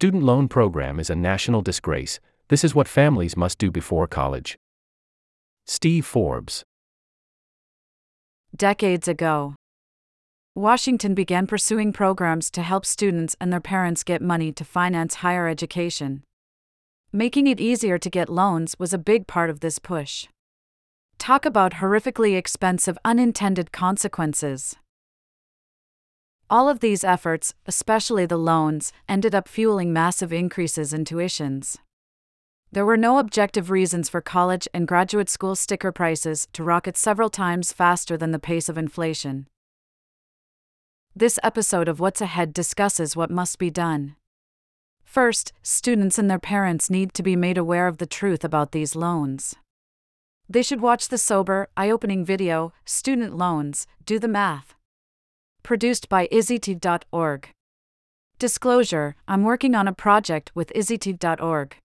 student loan program is a national disgrace. This is what families must do before college. Steve Forbes. Decades ago, Washington began pursuing programs to help students and their parents get money to finance higher education. Making it easier to get loans was a big part of this push. Talk about horrifically expensive unintended consequences. All of these efforts, especially the loans, ended up fueling massive increases in tuitions. There were no objective reasons for college and graduate school sticker prices to rocket several times faster than the pace of inflation. This episode of What's Ahead discusses what must be done. First, students and their parents need to be made aware of the truth about these loans. They should watch the sober, eye opening video, Student Loans Do the Math. Produced by Izzit.org. Disclosure I'm working on a project with Izzit.org.